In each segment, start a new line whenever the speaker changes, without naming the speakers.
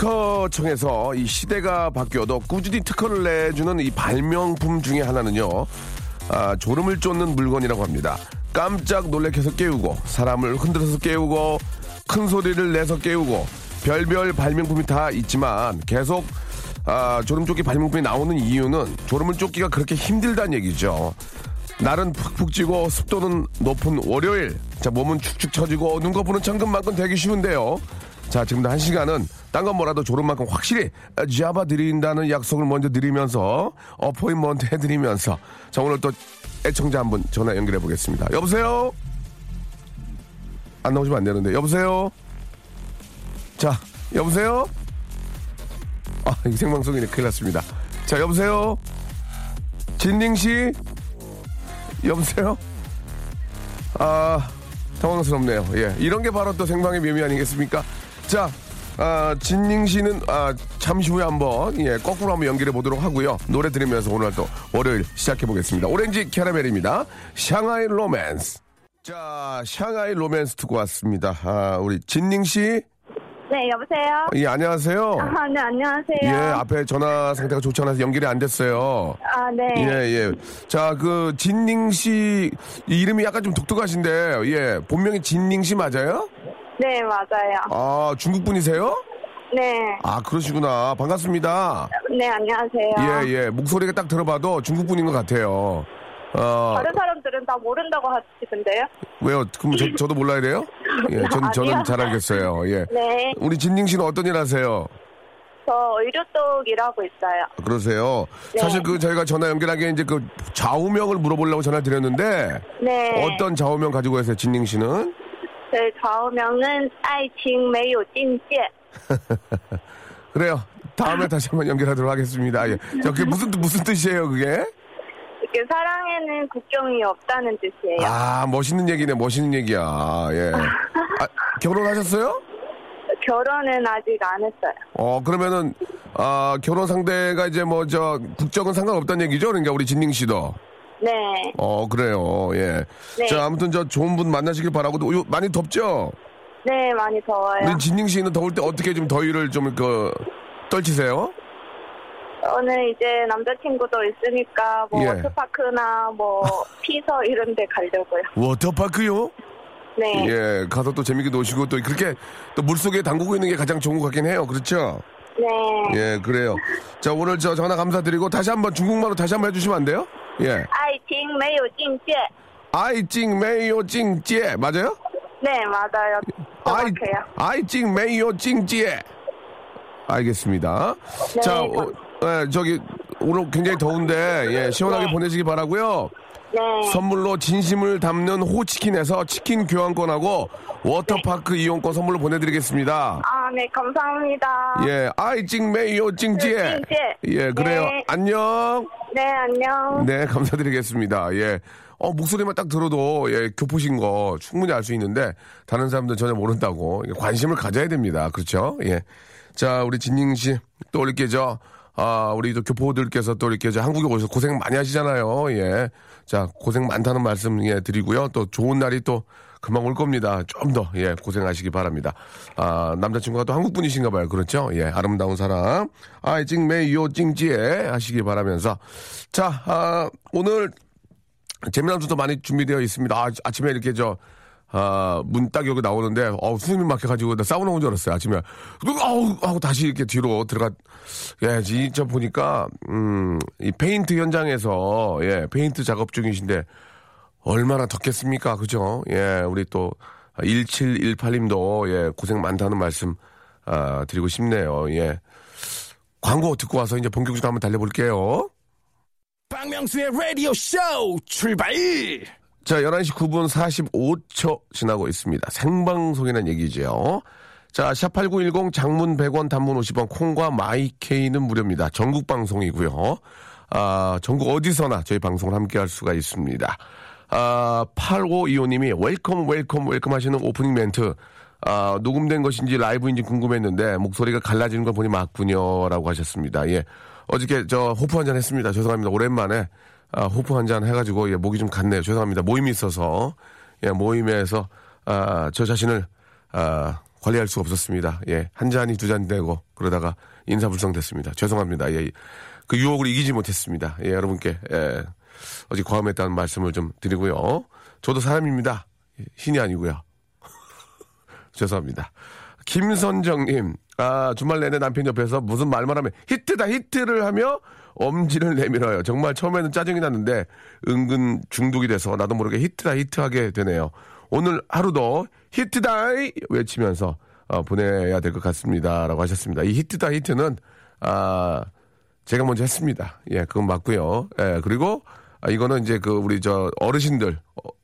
특허청에서 이 시대가 바뀌어도 꾸준히 특허를 내주는 이 발명품 중에 하나는요, 아, 졸음을 쫓는 물건이라고 합니다. 깜짝 놀래켜서 깨우고, 사람을 흔들어서 깨우고, 큰 소리를 내서 깨우고, 별별 발명품이 다 있지만, 계속, 아, 졸음 쫓기 발명품이 나오는 이유는 졸음을 쫓기가 그렇게 힘들다는 얘기죠. 날은 푹푹 찌고 습도는 높은 월요일. 자, 몸은 축축 처지고 눈 거부는 천근만근 되기 쉬운데요. 자, 지금도 한 시간은 딴 건 뭐라도 졸음 만큼 확실히 잡아드린다는 약속을 먼저 드리면서 어포인먼트 해드리면서 자, 오늘 또 애청자 한 분 전화 연결해 보겠습니다. 여보세요? 안 나오시면 안 되는데. 여보세요? 자, 여보세요? 아, 이 생방송이네. 큰일 났습니다. 자, 여보세요? 진ning 씨? 여보세요? 아, 당황스럽네요. 예. 이런 게 바로 또 생방의 묘미 아니겠습니까? 자, 아, 진ning 씨는, 아, 잠시 후에 한번, 예, 거꾸로 한번 연결해 보도록 하고요. 노래 들으면서 오늘 또 월요일 시작해 보겠습니다. 오렌지 캐러멜입니다. 샹하이 로맨스. 자, 샹하이 로맨스 듣고 왔습니다. 아, 우리 진ning 씨?
네, 여보세요?
예, 안녕하세요.
아, 네, 안녕하세요.
예, 앞에 전화 상태가 좋지 않아서 연결이 안 됐어요.
아, 네.
예, 예. 자, 그, 진ning 씨, 이름이 약간 좀 독특하신데, 예, 본명이 진ning 씨 맞아요?
네, 맞아요.
아, 중국 분이세요?
네.
아, 그러시구나. 반갑습니다.
네, 안녕하세요.
예, 예. 목소리가 딱 들어봐도 중국 분인 것 같아요. 어,
다른 사람들은 다 모른다고 하시던데요?
왜요? 그럼 저, 저도 몰라야 돼요? 예, 전, 저는. 잘 알겠어요. 예.
네.
우리 진ning 씨는 어떤 일 하세요?
저 의료 쪽 일하고 있어요.
그러세요.
네.
사실 그 저희가 전화 연결하기에 이제 그 좌우명을 물어보려고 전화 드렸는데,
네.
어떤 좌우명 가지고 계세요, 진ning 씨는?
저희 좌우명은 아이칭 매우 찐찌.
그래요. 다음에 다시 한번 연결하도록 하겠습니다. 예. 저 그게 무슨 무슨 뜻이에요, 그게?
그 사랑에는 국경이 없다는 뜻이에요.
아, 멋있는 얘기네. 멋있는 얘기야. 예. 아, 결혼하셨어요?
결혼은 아직 안 했어요.
어, 그러면은 아, 결혼 상대가 이제 뭐 저 국적은 상관없다는 얘기죠. 그러니까 우리 진닝 씨도.
네.
어, 그래요. 예.
네.
자, 아무튼 저 좋은 분 만나시길 바라고, 또 요- 많이 덥죠?
네, 많이 더워요.
우리 진ning 씨는 더울 때 어떻게 좀 더위를 좀, 그, 떨치세요?
저는 이제 남자친구도 있으니까 뭐
예.
워터파크나 뭐 피서 이런 데 가려고요.
워터파크요?
네.
예, 가서 또 재밌게 노시고 또 그렇게 또 물속에 담그고 있는 게 가장 좋은 것 같긴 해요. 그렇죠?
네.
예, 그래요. 자, 오늘 저 전화 감사드리고 다시 한번 중국말로 다시 한번 해주시면 안 돼요? 예.
아이팅 매우 징제.
아이징 메이오 징제 맞아요?
네 맞아요.
아이
정확해요.
아이징 메이오 징제. 알겠습니다.
네,
자, 어, 예, 저기 오늘 굉장히 더운데 예, 시원하게
네.
보내시기 바라고요.
네.
선물로 진심을 담는 호치킨에서 치킨 교환권하고 워터파크 이용권 선물로 보내드리겠습니다.
아, 네, 감사합니다.
예, 아이 찡 메이오 찡찌에.
찡찌에.
예, 그래요.
네.
안녕.
네, 안녕.
네, 감사드리겠습니다. 예. 어, 목소리만 딱 들어도, 예, 교포신 거 충분히 알 수 있는데, 다른 사람들 전혀 모른다고. 예, 관심을 가져야 됩니다. 그렇죠? 예. 자, 우리 진ning 씨, 또 이렇게 저, 아, 우리 또 교포들께서 또 이렇게 저 한국에 오셔서 고생 많이 하시잖아요. 예. 자, 고생 많다는 말씀, 예, 드리고요. 또 좋은 날이 또 금방 올 겁니다. 좀 더, 예, 고생하시기 바랍니다. 아, 남자친구가 또 한국 분이신가 봐요. 그렇죠? 예, 아름다운 사람. 아이, 찡메이요, 찡지에 하시기 바라면서. 자, 아, 오늘 재미난 수도 많이 준비되어 있습니다. 아, 아침에 이렇게 저, 아, 문 딱 여기 나오는데, 어 숨이 막혀가지고, 나 사우나 온 줄 알았어요, 아침에. 아우, 하고 다시 이렇게 뒤로 들어가, 예, 진짜 보니까, 음, 이 페인트 현장에서, 예, 페인트 작업 중이신데, 얼마나 덥겠습니까? 그죠? 예, 우리 또, 1718님도, 예, 고생 많다는 말씀, 아, 드리고 싶네요. 예. 광고 듣고 와서 이제 본격적으로 한번 달려볼게요.
박명수의 라디오 쇼 출발!
자, 11시 9분 45초 지나고 있습니다. 생방송이라는 얘기죠. 자, 샵8910 장문 100원 단문 50원 콩과 마이케이는 무료입니다. 전국 방송이고요. 아, 전국 어디서나 저희 방송을 함께 할 수가 있습니다. 아, 8525님이 welcome welcome welcome 하시는 오프닝 멘트 아, 녹음된 것인지 라이브인지 궁금했는데 목소리가 갈라지는 걸 보니 맞군요 라고 하셨습니다. 예. 어저께 저 호프 한잔 했습니다. 죄송합니다. 오랜만에 아, 호프 한잔 해가지고 예, 목이 좀 갔네요. 죄송합니다. 모임이 있어서 예, 모임에서 아, 저 자신을 아, 관리할 수가 없었습니다. 예, 한 잔이 두 잔 되고 그러다가 인사불성됐습니다. 죄송합니다. 예, 그 유혹을 이기지 못했습니다. 예, 여러분께 예, 어제 과음했다는 말씀을 좀 드리고요. 저도 사람입니다. 예, 신이 아니고요. 죄송합니다. 김선정님, 아, 주말 내내 남편 옆에서 무슨 말만 하면 히트다, 히트를 하며 엄지를 내밀어요. 정말 처음에는 짜증이 났는데 은근 중독이 돼서 나도 모르게 히트다, 히트하게 되네요. 오늘 하루도 히트다이 외치면서 어, 보내야 될 것 같습니다. 라고 하셨습니다. 이 히트다, 히트는, 아, 제가 먼저 했습니다. 예, 그건 맞고요. 예, 그리고 아, 이거는 이제 그 우리 저 어르신들,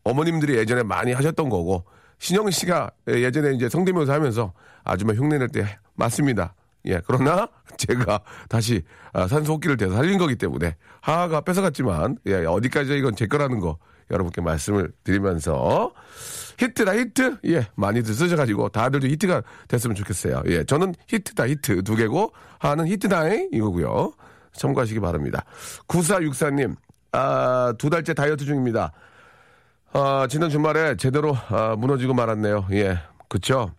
어, 머님들이 예전에 많이 하셨던 거고 신영 씨가 예전에 이제 성대모사 하면서 아줌마 흉내낼 때 맞습니다. 예, 그러나 제가 다시 아, 산소호흡기를 대서 살린 거기 때문에 하하가 뺏어갔지만 예, 어디까지 이건 제 거라는 거 여러분께 말씀을 드리면서 히트다 히트 예 많이들 쓰셔가지고 다들 좀 히트가 됐으면 좋겠어요. 예, 저는 히트다 히트 두 개고 하는 히트다잉 이거고요. 참고하시기 바랍니다. 9464님 아, 두 달째 다이어트 중입니다. 아, 지난 주말에 제대로 아, 무너지고 말았네요. 예, 그쵸?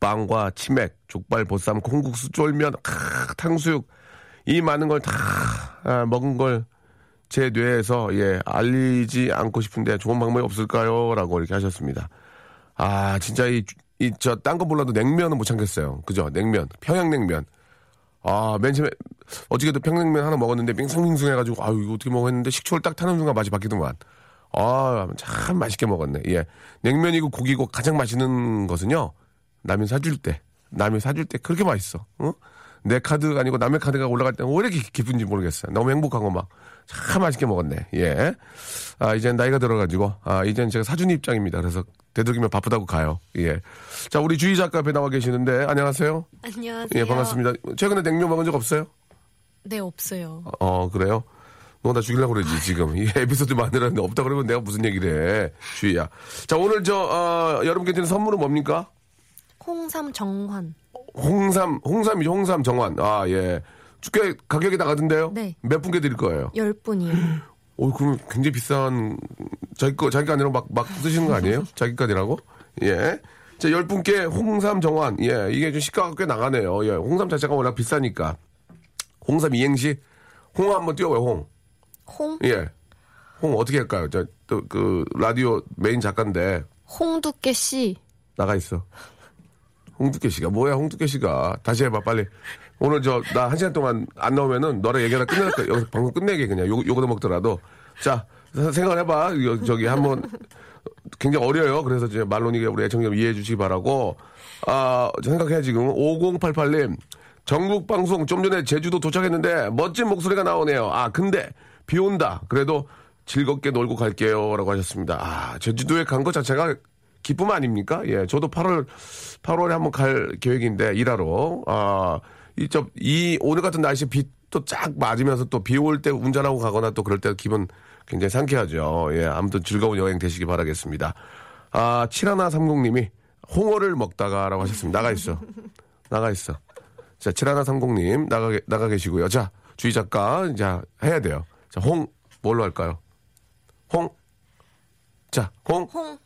빵과 치맥, 족발, 보쌈, 콩국수, 쫄면, 크, 탕수육 이 많은 걸다 아, 먹은 걸 제 뇌에서 예 알리지 않고 싶은데 좋은 방법이 없을까요?라고 이렇게 하셨습니다. 아 진짜 이 이 저 딴 거 몰라도 냉면은 못 참겠어요. 그죠? 냉면, 평양냉면. 아, 맨 처음에 어저께도 평냉면 하나 먹었는데 빙숭빙숭 해가지고 아유 이거 어떻게 먹었는데 식초를 딱 타는 순간 맛이 바뀌더만. 아, 참 맛있게 먹었네. 예, 냉면이고 고기고 가장 맛있는 것은요 남이 사줄 때, 남이 사줄 때 그렇게 맛있어. 어? 내 카드가 아니고 남의 카드가 올라갈 때는 왜 이렇게 기쁜지 모르겠어요. 너무 행복한 거 막. 참 맛있게 먹었네. 예. 아, 이젠 나이가 들어가지고, 아, 이젠 제가 사준 입장입니다. 그래서 되도록이면 바쁘다고 가요. 예. 자, 우리 주희 작가 앞에 나와 계시는데, 안녕하세요.
안녕하세요.
예, 반갑습니다. 최근에 냉면 먹은 적 없어요?
네, 없어요.
어, 그래요? 너 나 죽이려고 그러지, 지금. 이 에피소드 만들었는데 없다 그러면 내가 무슨 얘기를 해. 주희야. 자, 오늘 저, 어, 여러분께 드리는 선물은 뭡니까?
홍삼 정환.
홍삼, 홍삼이죠, 홍삼 정환. 아, 예. 꽤 가격이 나가던데요?
네.
몇 분께 드릴 거예요?
열 분이요.
오, 그럼 굉장히 비싼, 자기 거, 자기 거 아니라 막, 막 쓰시는 거 아니에요? 자기 거 아니라고? 예. 자, 열 분께 홍삼 정환. 예, 이게 좀 시가가 꽤 나가네요. 예, 홍삼 자체가 워낙 비싸니까. 홍삼 이행시. 홍 한번 띄워봐요, 홍.
홍?
예. 홍 어떻게 할까요? 저, 또, 그, 라디오 메인 작가인데,
홍두깨 씨.
나가 있어. 홍두깨 씨가 뭐야 홍두깨 씨가 다시 해봐 빨리 오늘 저 나 한 시간 동안 안 나오면은 너랑 얘기하다 끝낼 거야. 여기서 방송 끝내게 그냥. 요 요거도 먹더라도. 자 생각해봐. 이거 저기 한번 굉장히 어려요. 그래서 이제 말론이가 우리 애청자 이해해 주시기 바라고. 아 생각해 지금. 5088님. 전국 방송 좀 전에 제주도 도착했는데 멋진 목소리가 나오네요. 아 근데 비 온다. 그래도 즐겁게 놀고 갈게요라고 하셨습니다. 아 제주도에 간 것 자체가 기쁨 아닙니까? 예, 저도 8월 8월에 한번 갈 계획인데 일하러. 아, 이 저 이 오늘 같은 날씨 비또 쫙 맞으면서 또 비 올 때 운전하고 가거나 또 그럴 때 기분 굉장히 상쾌하죠. 예, 아무튼 즐거운 여행 되시기 바라겠습니다. 아, 7130님이 홍어를 먹다가라고 하셨습니다. 나가 있어. 나가 있어. 자, 7130님 나가 나가 계시고요. 자, 주희 작가 자, 해야 돼요. 자, 홍 뭘로 할까요? 홍 자, 홍
홍.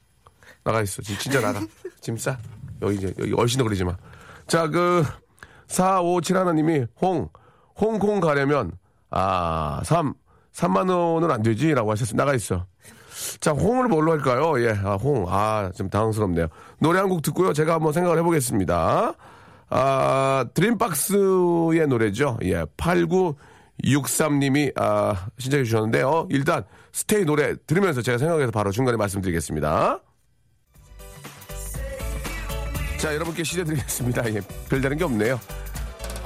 나가 있어. 지- 진짜 나가. 짐 싸. 여기 이제 여기 얼씬도 그러지 마. 자, 그 4571님이 홍 홍콩 가려면 아, 3 3만 원은 안 되지 라고 하셨어요. 나가 있어. 자, 홍을 뭘로 할까요? 예, 아, 홍. 아, 좀 당황스럽네요. 노래 한 곡 듣고요. 제가 한번 생각을 해보겠습니다. 아, 드림박스의 노래죠. 예, 8963님이, 아, 신청해 주셨는데요. 일단, 스테이 노래 들으면서 제가 생각해서 바로 중간에 말씀드리겠습니다. 자, 여러분께 시대드리겠습니다. 예, 별다른 게 없네요.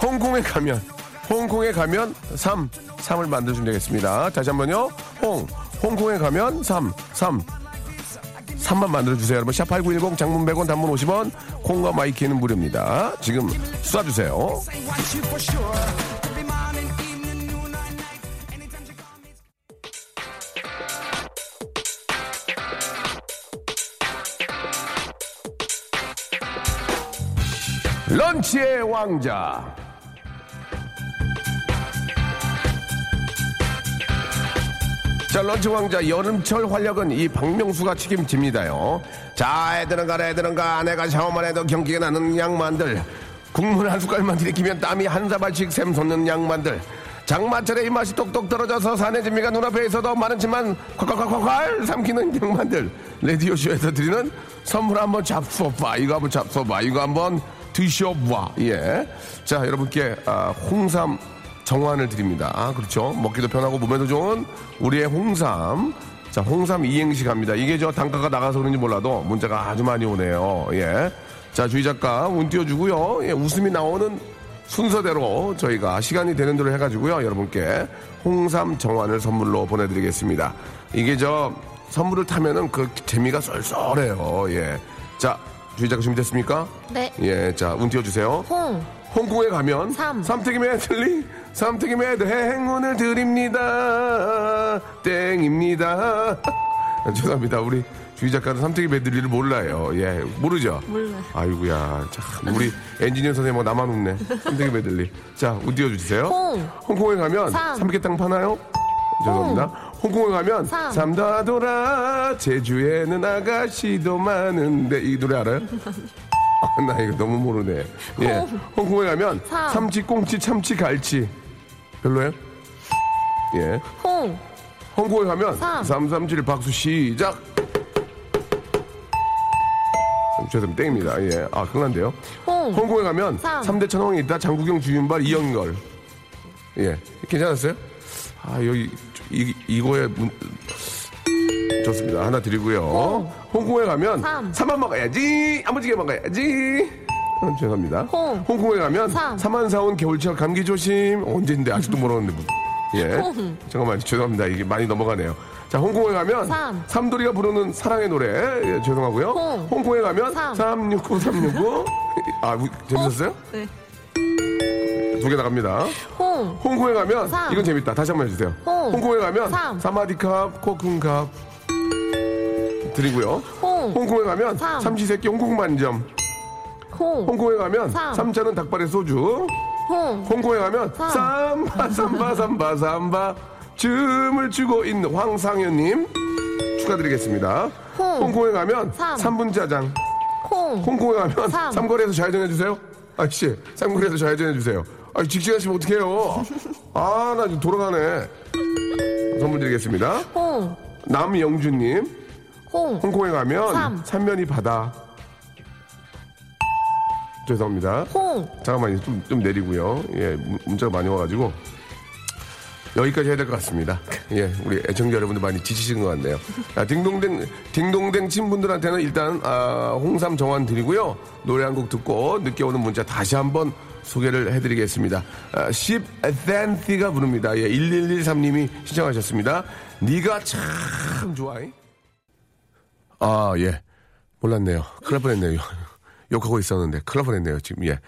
홍콩에 가면, 홍콩에 가면 3, 3을 만들어주면 되겠습니다. 다시 한 번요. 홍, 홍콩에 가면 3, 3. 3만 만들어주세요. 여러분, 샵8910 장문 100원 단문 50원, 콩과 마이키는 무료입니다. 지금 쏴주세요. 런치의 왕자. 자, 런치 왕자 여름철 활력은 이 박명수가 책임집니다요. 자, 애들은 가라, 애들은 가. 내가 샤워만 해도 경기가 나는 양만들. 국물 한 숟갈만 들이키면 땀이 한 사발씩 샘솟는 양만들. 장마철에 입맛이 똑똑 떨어져서 사내진미가 눈앞에 있어도 많은지만 콸콸콸콸 삼키는 양만들. 레디오쇼에서 드리는 선물 한번 잡숴봐. 이거 한번 잡숴봐. 이거 한번 드셔봐. 예. 자, 여러분께 아, 홍삼 정환을 드립니다. 아, 그렇죠. 먹기도 편하고 몸에도 좋은 우리의 홍삼. 자, 홍삼 이행시 갑니다. 이게 저 단가가 나가서 그런지 몰라도 문자가 아주 많이 오네요. 예. 자, 주희 작가 운 띄워주고요. 예, 웃음이 나오는 순서대로 저희가 시간이 되는 대로 해가지고요. 여러분께 홍삼 정환을 선물로 보내드리겠습니다. 이게 저 선물을 타면은 그 재미가 쏠쏠해요. 예. 자, 주희 작가 준비됐습니까?
네.
예. 자, 운 띄워주세요.
홍.
홍콩에 가면
삼.
삼태기 메들리 삼태기 메드 행운을 드립니다 땡입니다 죄송합니다 우리 주희 작가는 삼태기 메들리를 몰라요 예 모르죠
몰라요.
아이고야 참 우리 엔지니어 선생님 뭐 나만 웃네 삼태기 메들리 자우 띄워주세요
홍.
홍콩에 가면
삼.
삼계탕 파나요 죄송합니다 홍콩에 가면
삼.
삼다돌아 제주에는 아가씨도 많은데 이 노래 알아요? 아, 나 이거 너무 모르네. 예. 홍콩에 가면
삼.
삼치, 꽁치, 참치, 갈치. 별로예요? 예.
홍.
홍콩에 가면
삼.
삼삼칠 박수 시작. 죄송합니다. 땡입니다. 예. 아, 흥한데요.
홍.
홍콩에 가면
삼.
삼대 천왕이 있다. 장국영, 주윤발, 이영걸. 예. 괜찮았어요? 아, 여기, 이, 이거에 문, 좋습니다. 하나 드리고요. 홍콩에 가면
삼.
삼만 먹어야지. 아무지게 먹어야지. 어, 죄송합니다.
홍.
홍콩에 가면
삼.
사만 사온 겨울철 감기 조심. 언제인데 아직도 모르는데. 뭐. 예.
홍.
잠깐만 죄송합니다. 이게 많이 넘어가네요. 자, 홍콩에 가면
삼.
삼돌이가 부르는 사랑의 노래. 예, 죄송하고요.
홍.
홍콩에 가면
삼.
369 369. 아, 우- 재밌었어요?
네.
두 개 나갑니다.
홍.
홍콩에 가면
삼.
이건 재밌다. 다시 한 번 해주세요.
홍.
홍콩에 가면
삼.
사마디캅, 코쿤캅 드리고요.
홍.
홍콩에 가면
삼.
삼시세끼 홍콩 반점.
홍.
홍콩에 가면
삼.
삼차는 닭발에 소주.
홍.
홍콩에 가면
삼.
삼바 삼바 삼바 삼바 춤을 추고 있는 황상현님 축하드리겠습니다.
홍.
홍콩에 가면
삼.
삼분 짜장.
홍.
홍콩에 가면
삼.
삼거리에서 좌회전해 주세요. 아씨 삼거리에서 좌회전해 주세요. 아 직진하시면 어떡해요. 아 나 지금 돌아가네. 선물 드리겠습니다.
홍.
남영주님
홍.
홍콩에 가면
삼.
삼면이 바다. 죄송합니다.
홍.
잠깐만요. 좀, 좀 내리고요. 예, 문- 문자가 많이 와가지고. 여기까지 해야 될 것 같습니다. 예, 우리 애청자 여러분들 많이 지치신 것 같네요. 아, 딩동댕, 딩동댕 친분들한테는 일단, 아, 홍삼 정환 드리고요. 노래 한 곡 듣고 늦게 오는 문자 다시 한번 소개를 해드리겠습니다. 아, 10 센티가 부릅니다. 예, 1113님이 신청하셨습니다. 네가 참 좋아. 아, 예. 몰랐네요. 큰일 날 뻔했네요. 욕하고 있었는데 큰일 날 뻔했네요. 지금, 예.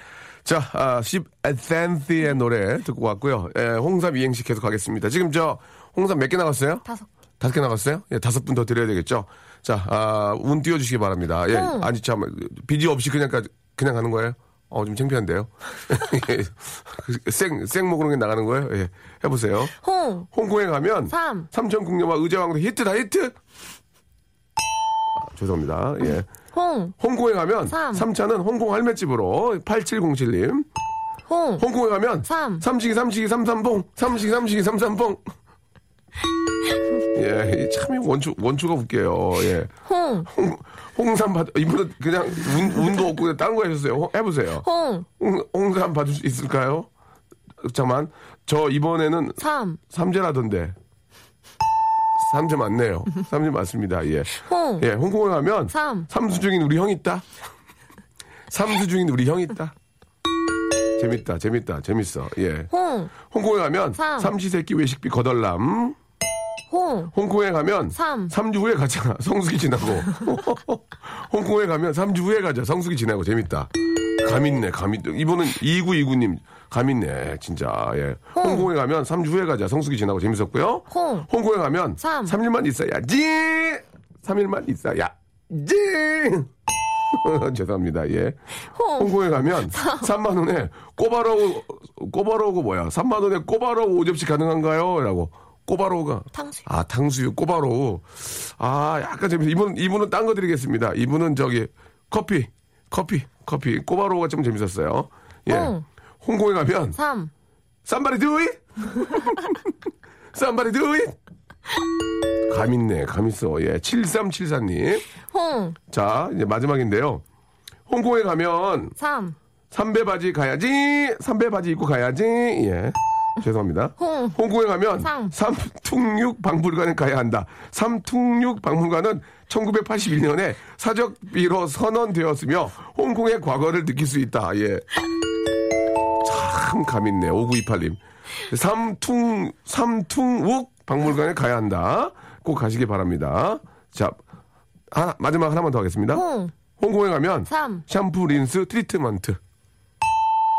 자, 아, 10센티의 노래 듣고 왔고요. 예, 홍삼 이행시 계속 가겠습니다. 지금 저 홍삼 몇 개 나갔어요?
다섯.
다섯 개 나갔어요? 예, 다섯 분 더 드려야 되겠죠? 자, 아, 운 띄워주시기 바랍니다. 예,
홍.
아니, 참, 비지 없이 그냥, 가- 그냥 가는 거예요? 어, 좀 창피한데요? 예. 생, 생 먹으러 그냥 나가는 거예요? 예, 해보세요.
홍.
홍콩에 가면
삼.
삼천국녀와 의제왕도 히트다 히트. 아, 죄송합니다. 예.
홍.
홍콩에 가면
삼.
삼차는 홍콩 할매집으로 8707님.
홍.
홍콩에 가면
삼.
삼식이 삼식이 삼삼봉 삼식이 삼식이 삼삼봉 예, 참 원추 원추가 웃겨요. 예.
홍,
홍, 홍삼 받 이분은 그냥 운, 운도 없고 그냥 딴거 해주세요. 홍- 해보세요.
홍,
홍, 홍삼 받을 수 있을까요? 잠깐만. 저 이번에는
삼,
삼재라던데. 삼재 맞네요. 삼재 맞습니다. 예.
홍,
예, 홍콩에 가면
삼.
삼수 중인 우리 형 있다. 삼수 중인 우리 형 있다. 재밌다, 재밌다, 재밌어. 예.
홍,
홍콩에 가면
삼.
삼시세끼 외식비 거덜남.
홍,
홍콩에 가면
삼.
3주 후에 가자. 성수기 지나고. 홍콩에 가면 3주 후에 가자. 성수기 지나고 재밌다. 감 있네. 감 있. 이분은 2929님 감 있네. 진짜. 예.
홍.
홍콩에 가면 3주 후에 가자. 성수기 지나고 재밌었고요.
홍.
홍콩에 가면
삼.
3일만 있어야지. 3일만 있어야지. 죄송합니다. 예.
홍.
홍콩에 가면 3 만 원에 꼬바로우 꼬바로우가 뭐야? 3만 원에 꼬바로우 5접시 가능한가요? 라고. 꼬바로우가
탕수육.
아, 탕수육 꼬바로우. 아, 약간 재밌어. 이분 이분은 딴 거 드리겠습니다. 이분은 저기 커피. 커피. 커피. 꼬바로우가 좀 재밌었어요. 예.
홍.
홍콩에 가면
삼,
Somebody do it. Somebody do it. 감 있네. 감 있어. 예. 7374님.
홍,
자, 이제 마지막인데요. 홍콩에 가면
삼,
삼배 바지 가야지. 삼배 바지 입고 가야지. 예. 죄송합니다.
홍.
홍콩에 가면
상.
삼퉁육 박물관에 가야 한다. 삼퉁육 박물관은 1981년에 사적비로 선언되었으며 홍콩의 과거를 느낄 수 있다. 예. 참 감있네. 5928님. 삼퉁 삼퉁욱 박물관에 가야 한다. 꼭 가시기 바랍니다. 자, 하나 마지막 하나만 더 하겠습니다.
홍,
홍콩에 가면
삼.
샴푸, 린스, 트리트먼트.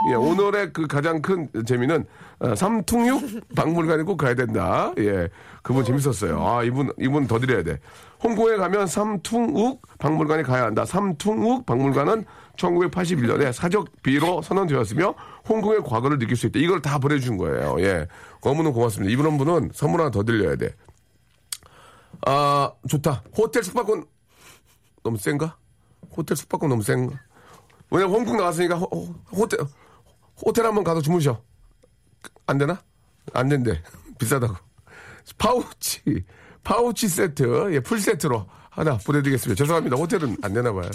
예, 오늘의 그 가장 큰 재미는 어, 삼퉁육 박물관에 꼭 가야 된다. 예, 그분 재밌었어요. 아, 이분 이분 더 드려야 돼. 홍콩에 가면 삼퉁욱 박물관에 가야 한다. 삼퉁욱 박물관은 1981년에 사적비로 선언되었으며 홍콩의 과거를 느낄 수 있다. 이걸 다 보내준 거예요. 예, 너무너무 고맙습니다. 이분 한 분은 선물 하나 더 드려야 돼. 아, 좋다. 호텔 숙박권 너무 센가? 호텔 숙박권 너무 센가? 왜냐면 홍콩 나왔으니까 호, 호- 호텔 호텔 한번 가서 주무셔. 안 되나? 안 된대. 비싸다고. 파우치 파우치 세트 예, full 세트로 하나 보내드리겠습니다. 죄송합니다. 호텔은 안 되나 봐요.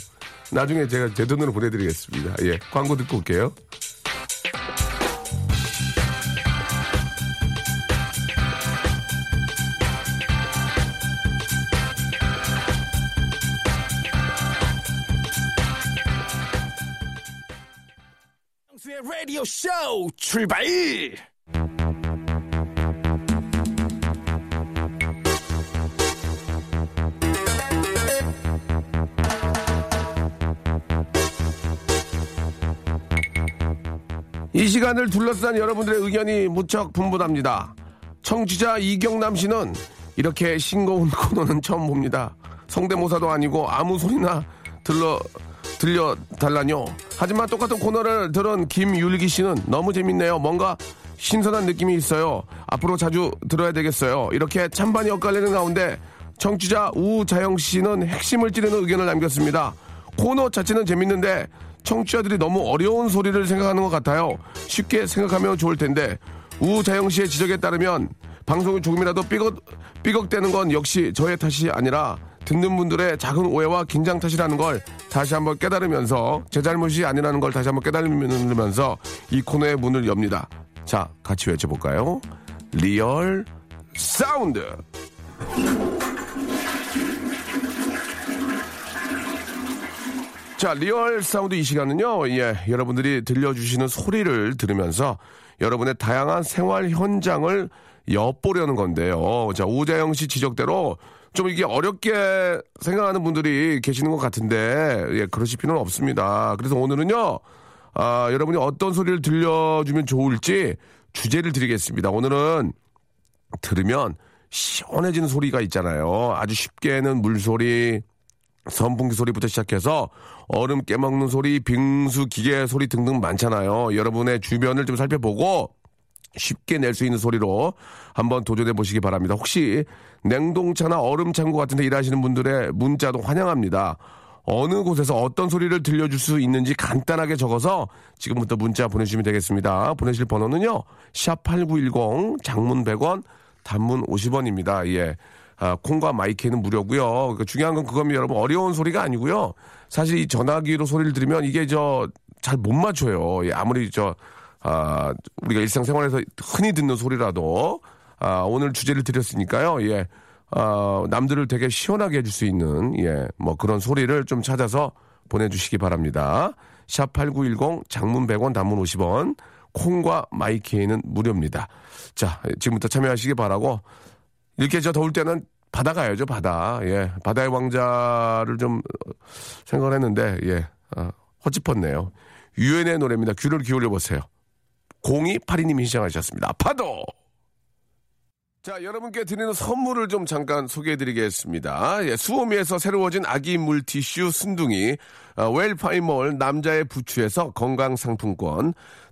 나중에 제가 제 돈으로 보내드리겠습니다. 예, 광고 듣고 올게요.
라디오 쇼 출발!
이 시간을 둘러싼 여러분들의 의견이 무척 분분합니다. 청취자 이경남 씨는 이렇게 싱거운 코너는 처음 봅니다. 성대모사도 아니고 아무 소리나 들러 들려 달라뇨. 하지만 똑같은 코너를 들은 김율기 씨는 너무 재밌네요. 뭔가 신선한 느낌이 있어요. 앞으로 자주 들어야 되겠어요. 이렇게 찬반이 엇갈리는 가운데 청취자 우자영 씨는 핵심을 찌르는 의견을 남겼습니다. 코너 자체는 재밌는데 청취자들이 너무 어려운 소리를 생각하는 것 같아요. 쉽게 생각하면 좋을 텐데 우자영 씨의 지적에 따르면 방송이 조금이라도 삐걱 삐걱대는 건 역시 저의 탓이 아니라 듣는 분들의 작은 오해와 긴장 탓이라는 걸 다시 한번 깨달으면서 제 잘못이 아니라는 걸 다시 한번 깨달으면서 이 코너의 문을 엽니다. 자, 같이 외쳐볼까요? 리얼 사운드. 자, 리얼 사운드 이 시간은요, 예, 여러분들이 들려주시는 소리를 들으면서 여러분의 다양한 생활 현장을 엿보려는 건데요. 자, 우자영 씨 지적대로 좀 이게 어렵게 생각하는 분들이 계시는 것 같은데, 예, 그러실 필요는 없습니다. 그래서 오늘은요, 아, 여러분이 어떤 소리를 들려주면 좋을지 주제를 드리겠습니다. 오늘은 들으면 시원해지는 소리가 있잖아요. 아주 쉽게는 물소리, 선풍기 소리부터 시작해서 얼음 깨먹는 소리, 빙수 기계 소리 등등 많잖아요. 여러분의 주변을 좀 살펴보고 쉽게 낼 수 있는 소리로 한번 도전해 보시기 바랍니다. 혹시 냉동차나 얼음 창고 같은 데 일하시는 분들의 문자도 환영합니다. 어느 곳에서 어떤 소리를 들려줄 수 있는지 간단하게 적어서 지금부터 문자 보내주시면 되겠습니다. 보내실 번호는요. 샵8910 장문 100원 단문 50원입니다. 예. 아, 콩과 마이크는 무료고요. 그러니까 중요한 건 그겁니다. 여러분 어려운 소리가 아니고요. 사실 이 전화기로 소리를 들으면 이게 저 잘 못 맞춰요. 예, 아무리 저 아, 우리가 일상생활에서 흔히 듣는 소리라도 아, 오늘 주제를 드렸으니까요. 예. 아, 남들을 되게 시원하게 해줄 수 있는 예, 뭐 그런 소리를 좀 찾아서 보내주시기 바랍니다. 샵 8910 장문 100원 단문 50원 콩과 마이케이는 무료입니다. 자, 지금부터 참여하시기 바라고 이렇게 저 더울 때는 바다 가야죠, 바다. 예. 바다의 왕자를 좀 어, 생각을 했는데, 예. 아, 헛짚었네요. 유엔의 노래입니다. 귀를 기울여 보세요. 0282님이 시청하셨습니다. 파도! 자, 여러분께 드리는 선물을 좀 잠깐 소개해 드리겠습니다. 예, 수오미에서 새로워진 아기 물티슈 순둥이, 어, 웰파이몰 남자의 부추에서 건강상품권,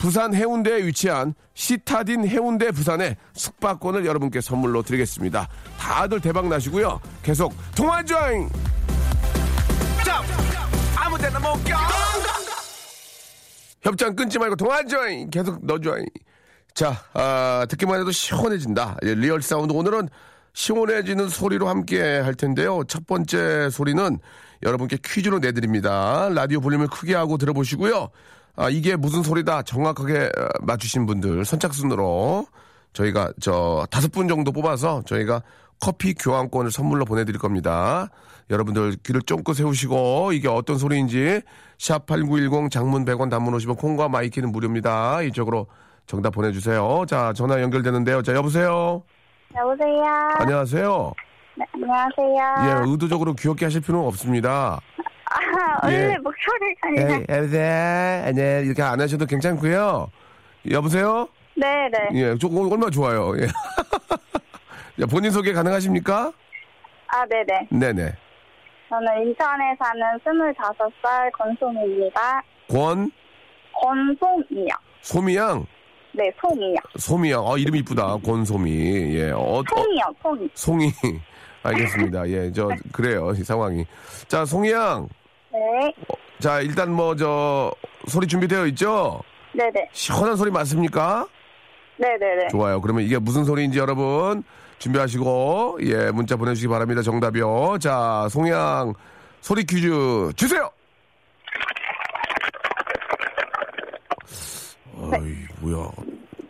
부산 해운대에 위치한 시타딘 해운대 부산의 숙박권을 여러분께 선물로 드리겠습니다. 다들 대박 나시고요. 계속 통화 조잉!
아무 데나 못 껴.
협찬 끊지 말고 통화 조잉! 계속 넣어줘잉! 자, 아, 듣기만 해도 시원해진다. 예, 리얼 사운드. 오늘은 시원해지는 소리로 함께 할 텐데요. 첫 번째 소리는 여러분께 퀴즈로 내드립니다. 라디오 볼륨을 크게 하고 들어보시고요. 아, 이게 무슨 소리다 정확하게 어, 맞추신 분들 선착순으로 저희가 저 다섯 분 정도 뽑아서 저희가 커피 교환권을 선물로 보내드릴 겁니다. 여러분들 귀를 쫑긋 세우시고 이게 어떤 소리인지 샵 8910 장문 100원 단문 50원 콩과 마이케이는 무료입니다. 이쪽으로 정답 보내주세요. 자 전화 연결되는데요. 자 여보세요.
여보세요.
안녕하세요.
네, 안녕하세요.
예 의도적으로 귀엽게 하실 필요는 없습니다.
아, 원래
예.
목소리가
예,
아니라.
여보세요. 네 이렇게 안 하셔도 괜찮고요. 여보세요.
네, 네.
예, 저 얼마나 좋아요. 예. 야, 본인 소개 가능하십니까?
아, 네 네.
네 네.
저는 인천에 사는 25살 권소미입니다.
권
권소미요.
소미양,
네, 소미요.
소미양. 어 이름 이쁘다. 권소미. 예, 어, 어
송이요, 송이.
송이. 알겠습니다. 예, 저 그래요 이 상황이. 자, 송이양.
네,
자, 일단 뭐 저 소리 준비되어 있죠?
네네.
시원한 소리 맞습니까?
네네네.
좋아요. 그러면 이게 무슨 소리인지 여러분 준비하시고 예 문자 보내주시기 바랍니다. 정답이요. 자 송양 소리 퀴즈 주세요. 어이 뭐야.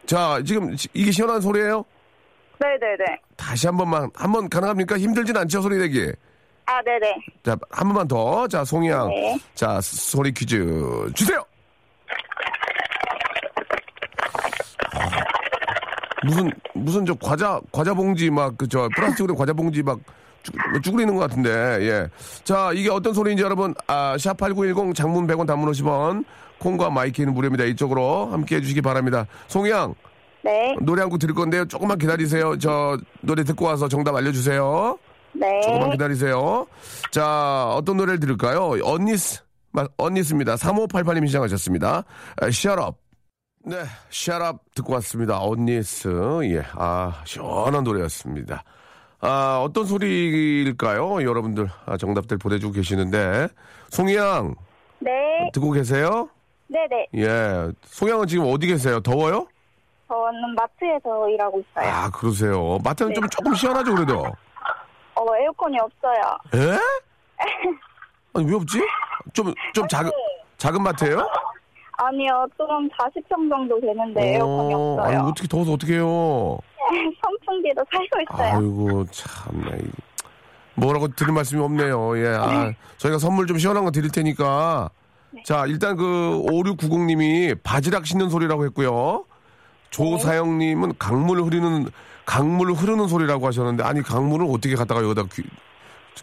자 지금 시- 이게 시원한 소리예요?
네네네.
다시 한 번만 한 번 가능합니까? 힘들진 않죠 소리 내기.
아, 네네.
자 한 번만 더. 자 송양
네.
자 소리 퀴즈 주세요. 아, 무슨 무슨 저 과자 과자 봉지 막 그 저 플라스틱으로 과자 봉지 막 쭈- 쭈그리는 것 같은데 예. 자 이게 어떤 소리인지 여러분 아 샵8910 장문 100원 단문 50원 콩과 마이케이는 무료입니다. 이쪽으로 함께 해주시기 바랍니다. 송양
네,
노래 한 곡 들을 건데요. 조금만 기다리세요. 저 노래 듣고 와서 정답 알려주세요.
네.
조금만 기다리세요. 자, 어떤 노래를 들을까요? 언니스, 마- 언니스입니다. 3588님 신청하셨습니다. 아, Shut up. 네, Shut up 듣고 왔습니다. 언니스. 예, 아, 시원한 노래였습니다. 아, 어떤 소리일까요? 여러분들, 아, 정답들 보내주고 계시는데. 송이양,
네,
듣고 계세요?
네네.
예. 송양은 지금 어디 계세요? 더워요?
저는 마트에서 일하고 있어요.
아, 그러세요. 마트는 좀 조금 시원하죠, 그래도?
어, 에어컨이 없어요.
에? 아니 왜 없지? 좀 좀 작은 작은 마트예요?
아니요, 좀 40평 정도 되는데 에어컨이
어,
없어요.
아니 어떻게 더워서 어떻게 해요?
선풍기도 살고 있어요.
아이고 참나. 이- 뭐라고 드릴 말씀이 없네요. 예. 아, 저희가 선물 좀 시원한 거 드릴 테니까. 자, 일단 그 5690님이 바지락 씻는 소리라고 했고요. 조사영님은 강물 흐르는, 강물 흐르는 소리라고 하셨는데, 아니, 강물을 어떻게 갖다가 여기다 귀-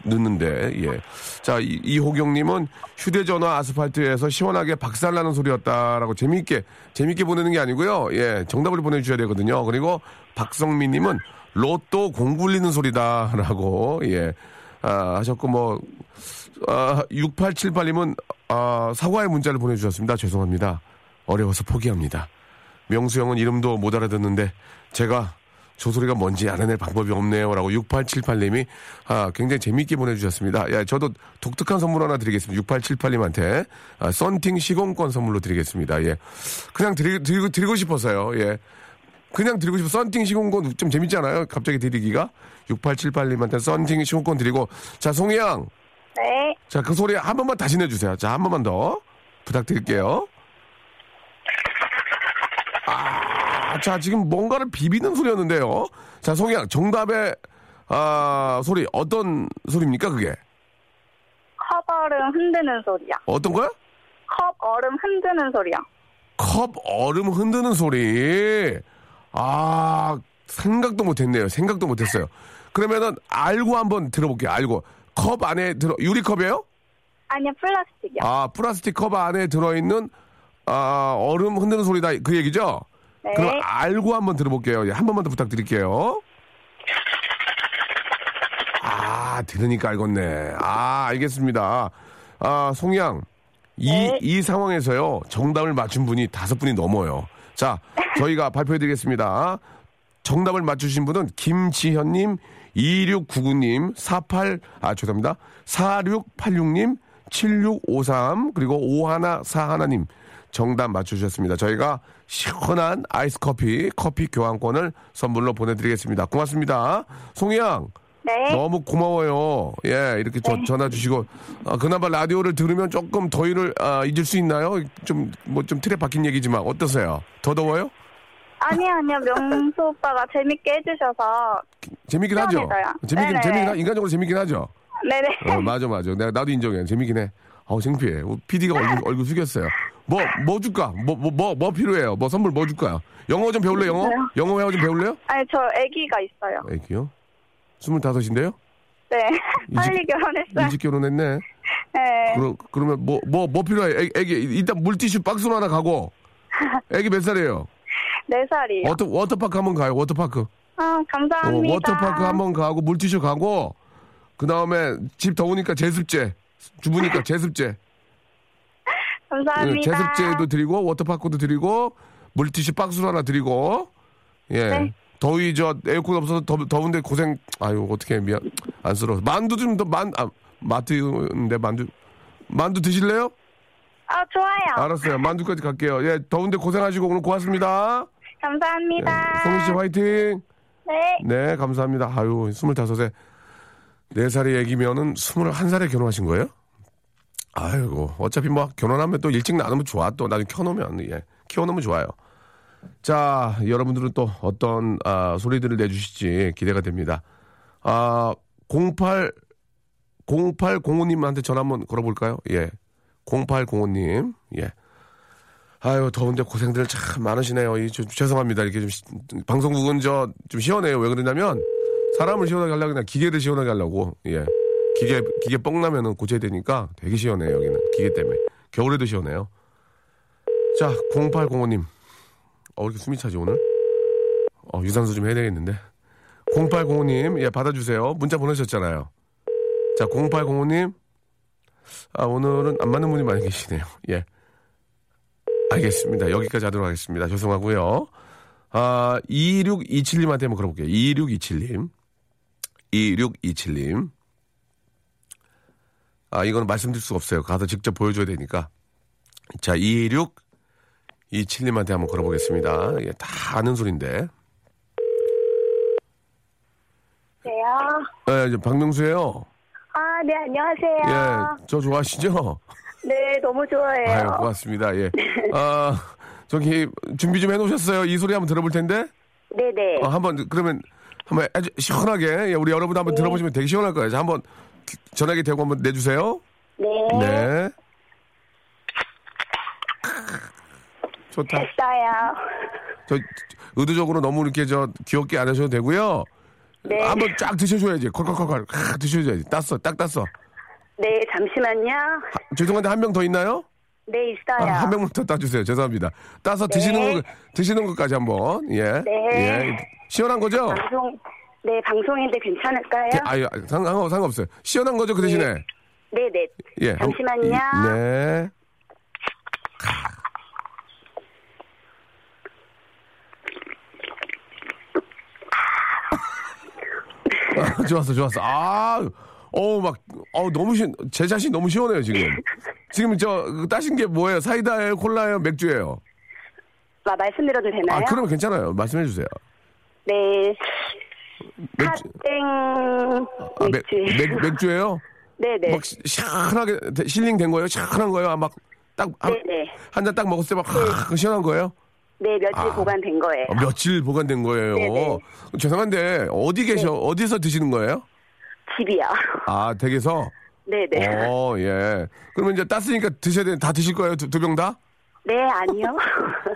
넣는데, 예. 자, 이, 이호경님은 휴대전화 아스팔트에서 시원하게 박살나는 소리였다라고 재미있게, 재미있게 보내는 게 아니고요. 예, 정답을 보내주셔야 되거든요. 그리고 박성민님은 로또 공 굴리는 소리다라고, 예, 아, 하셨고, 뭐, 아, 6878님은, 아, 사과의 문자를 보내주셨습니다. 죄송합니다. 어려워서 포기합니다. 명수 형은 이름도 못 알아듣는데, 제가 저 소리가 뭔지 알아낼 방법이 없네요. 라고 6878님이 아, 굉장히 재미있게 보내주셨습니다. 야, 저도 독특한 선물 하나 드리겠습니다. 6878님한테 아, 썬팅 시공권 선물로 드리겠습니다. 예. 그냥 드리, 드리고, 드리고 싶어서요. 예. 그냥 드리고 싶어. 썬팅 시공권 좀 재밌잖아요. 갑자기 드리기가. 6878님한테 썬팅 시공권 드리고. 자, 송이 양.
네.
자, 그 소리 한 번만 다시 내주세요. 자, 한 번만 더 부탁드릴게요. 아, 자, 지금 뭔가를 비비는 소리였는데요. 자, 송이양, 정답의, 아, 소리, 어떤 소리입니까, 그게?
컵 얼음 흔드는 소리야.
어떤 거야?
컵 얼음 흔드는 소리야.
컵 얼음 흔드는 소리. 아, 생각도 못 했네요. 생각도 못 했어요. 그러면은, 알고 한번 들어볼게요. 알고. 컵 안에 들어, 유리컵이에요?
아니야, 플라스틱이야.
아, 플라스틱 컵 안에 들어있는, 아, 얼음 흔드는 소리다. 그 얘기죠?
네.
그럼 알고 한번 들어볼게요. 예, 한 번만 더 부탁드릴게요. 아, 들으니까 알겠네. 아, 알겠습니다. 아, 송양. 이,
네.
이 상황에서요, 정답을 맞춘 분이 다섯 분이 넘어요. 자, 저희가 발표해드리겠습니다. 정답을 맞추신 분은 김지현님, 2699님, 48, 아, 죄송합니다. 4686님, 7653, 그리고 5141님. 정답 맞추셨습니다. 저희가 시원한 아이스 커피, 커피 교환권을 선물로 보내드리겠습니다. 고맙습니다. 송이양.
네.
너무 고마워요. 예, 이렇게 저- 전화 주시고. 아, 그나마 라디오를 들으면 조금 더위를 아, 잊을 수 있나요? 좀, 뭐 좀 틀에 박힌 얘기지만 어떠세요? 더 더워요?
아니야, 아니야. 명수 오빠가 재밌게 해주셔서.
재밌긴 하죠? 재밌긴,
네네.
재밌긴, 하- 인간적으로 재밌긴 하죠?
네네.
어, 맞아, 맞아. 내가, 나도 인정해. 재밌긴 해. 어우, 창피해. PD가 얼굴, 얼굴 숙였어요. 뭐, 뭐 줄까? 뭐, 뭐, 뭐, 뭐 필요해요? 뭐 선물 뭐 줄까요? 영어 좀 배울래, 영어?
있어요?
영어 회화 좀 배울래요?
아니, 저 아기가 있어요.
애기요? 스물다섯인데요?
네. 빨리 결혼했어요.
일찍 결혼했네.
네.
그러, 그러면 뭐, 뭐, 뭐 필요해? 애, 애기, 일단 물티슈 박스로 하나 가고. 애기 몇 살이에요?
네 살이요.
워터, 워터파크 한번 가요, 워터파크.
아,
어,
감사합니다.
워터파크 한번 가고, 물티슈 가고, 그 다음에 집 더우니까 제습제. 주부니까 제습제.
감사합니다.
예, 제습제도 드리고, 워터파크도 드리고, 물티슈 박스로 하나 드리고, 예.
네.
더위 저 에어컨 없어서 더, 더운데 고생, 아유, 어떻게 미안, 안쓰러워. 만두 좀 더, 만, 아, 마트인데 만두, 만두 드실래요?
아, 좋아요.
알았어요. 만두까지 갈게요. 예, 더운데 고생하시고 오늘 고맙습니다.
감사합니다.
송희 씨 화이팅!
네.
네, 감사합니다. 아유, 스물다섯에 네 살의 애기면은 스물한 살에 결혼하신 거예요? 아이고, 어차피 뭐 결혼하면 또 일찍 나누면 좋아. 또 나중에 켜놓으면, 예, 키워놓으면 좋아요. 자, 여러분들은 또 어떤 아, 소리들을 내주실지 기대가 됩니다. 아, 08, 0805님한테 전화 한번 걸어볼까요? 예. 0805님, 예. 아유, 더운데 고생들 참 많으시네요. 이, 좀, 죄송합니다. 이렇게 좀, 시- 방송국은 저, 좀 시원해요. 왜 그러냐면, 사람을 시원하게 하려고 그냥 기계를 시원하게 하려고, 예. 기계, 기계 뻥 나면은 고쳐야 되니까 되게 시원해요, 여기는. 기계 때문에. 겨울에도 시원해요. 자, 0805님. 어, 왜 이렇게 숨이 차지, 오늘? 어, 유산소 좀 해야 되겠는데. 0805님, 예, 받아주세요. 문자 보내셨잖아요. 자, 0805님. 아, 오늘은 안 맞는 분이 많이 계시네요. 예. 알겠습니다. 여기까지 하도록 하겠습니다. 죄송하고요. 아, 2627님한테 한번 걸어볼게요. 2627님. 2627님. 아, 이거는 말씀드릴 수가 없어요. 가서 직접 보여줘야 되니까. 자, 2627님한테 한번 걸어보겠습니다. 예, 다 아는 소리인데.
네요.
예, 이제 박명수예요
아, 네, 안녕하세요.
예, 저 좋아하시죠?
네, 너무 좋아해요.
아유, 고맙습니다. 예. 아, 저기, 준비 좀 해놓으셨어요? 이 소리 한번 들어볼 텐데?
네네.
어, 한번, 그러면, 한번 아주 시원하게 예, 우리 여러분 한번 들어보시면 되게 시원할 거예요. 자, 한번 귀- 전화기 대고 한번 내주세요.
네.
네. 좋다.
했어요.
저 의도적으로 너무 이렇게 저 귀엽게 안 하셔도 되고요.
네.
한번 쫙 드셔줘야지. 콜콜콜콜 아, 드셔줘야지. 땄어, 딱 땄어.
네, 잠시만요.
죄송한데 한 명 더 있나요?
네,
아,
있어요.
한 명만 더 따주세요. 죄송합니다. 따서 드시는 거 드시는 것까지 한번 예.
네.
예. 시원한 거죠?
방송, 네, 방송인데 괜찮을까요?
아유 상관 상관없어요. 시원한 거죠 그 대신에.
네, 네.
예. 한-
잠시만요.
네. 아, 좋았어, 좋았어. 아, 어우, 막, 어우, 너무 시, 제 자신 너무 시원해요, 지금. 지금 저, 그 따신 게 뭐예요? 사이다예요? 콜라예요? 맥주예요?
아, 말씀드려도 되나요?
아, 그러면 괜찮아요. 말씀해 주세요.
네.
맥주, 아, 맥.
맥,
맥주예요?
네네.
막 시- 시원하게 데- 힐링 된 거예요? 시원한 거예요? 아, 막, 딱. 한 잔 딱 먹었을 때 막, 하, 시원한 거예요?
네, 며칠
아.
보관된 거예요.
어, 며칠 보관된 거예요.
네네.
죄송한데 어디 계셔? 어디서 드시는 거예요?
집이요.
아 댁에서.
네네.
어 예. 그러면 이제 땄으니까 드셔야 돼. 다 드실 거예요? 두 병 다?
네, 아니요.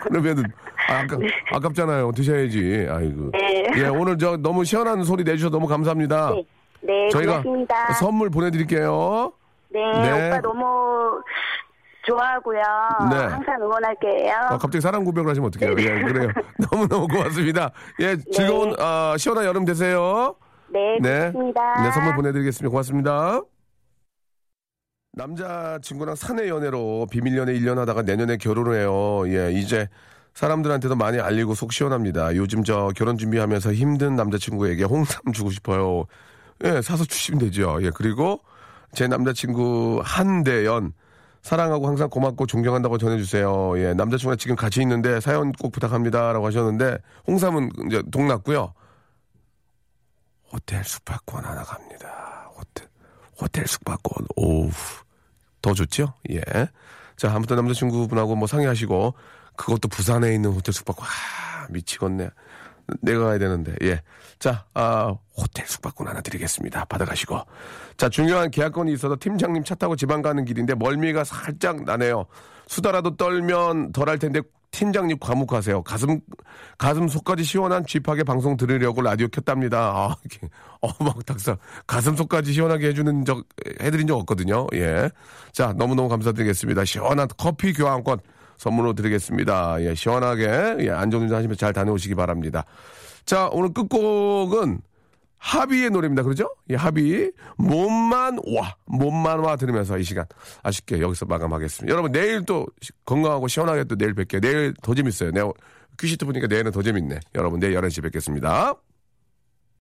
그러면은 아, 아까 아깝잖아요. 드셔야지. 아이고.
네.
예 오늘 저 너무 시원한 소리 내주셔서 너무 감사합니다.
네. 네,
저희가
고맙습니다.
선물 보내드릴게요.
네,
네.
오빠 너무 좋아하고요.
네.
항상 응원할게요.
아, 갑자기 사랑 고백을 하시면 어떡해요? 예, 그래요. 너무너무 고맙습니다. 예, 즐거운, 아, 시원한 여름 되세요.
네, 고맙습니다.
네, 선물 보내드리겠습니다. 고맙습니다. 남자친구랑 사내 연애로 비밀 연애 1년 하다가 내년에 결혼을 해요. 예, 이제 사람들한테도 많이 알리고 속 시원합니다. 요즘 저 결혼 준비하면서 힘든 남자친구에게 홍삼 주고 싶어요. 예, 사서 주시면 되죠. 예, 그리고 제 남자친구 한대연 사랑하고 항상 고맙고 존경한다고 전해주세요. 예, 남자친구랑 지금 같이 있는데 사연 꼭 부탁합니다 라고 하셨는데 홍삼은 이제 동났고요. 호텔 숙박권 하나 갑니다. 호텔, 호텔 숙박권. 오우. 더 좋죠? 예. 자, 아무튼 남자친구분하고 뭐 상의하시고, 그것도 부산에 있는 호텔 숙박권. 아, 미치겠네. 내가 가야 되는데, 예. 자, 아, 호텔 숙박권 하나 드리겠습니다. 받아가시고. 자, 중요한 계약건이 있어서 팀장님 차 타고 지방 가는 길인데 멀미가 살짝 나네요. 수다라도 떨면 덜 할 텐데 팀장님 과묵하세요. 가슴, 가슴 속까지 시원한 쥐파게 방송 들으려고 라디오 켰답니다. 아, 이렇게, 어, 막 닭사, 가슴 속까지 시원하게 해주는 적, 해드린 적 없거든요. 예. 자, 너무 너무 감사드리겠습니다. 시원한 커피 교환권 선물로 드리겠습니다. 예, 시원하게, 예, 안전운전 하시면서 잘 다녀오시기 바랍니다. 자, 오늘 끝곡은 하비의 노래입니다. 그러죠? 예, 하비. 몸만 와. 몸만 와 들으면서 이 시간 아쉽게 여기서 마감하겠습니다. 여러분, 내일 또 시- 건강하고 시원하게 또 내일 뵐게요. 내일 더 재밌어요. 내가 퀴시트 보니까 내일은 더 재밌네. 여러분, 내일 11시에 뵙겠습니다.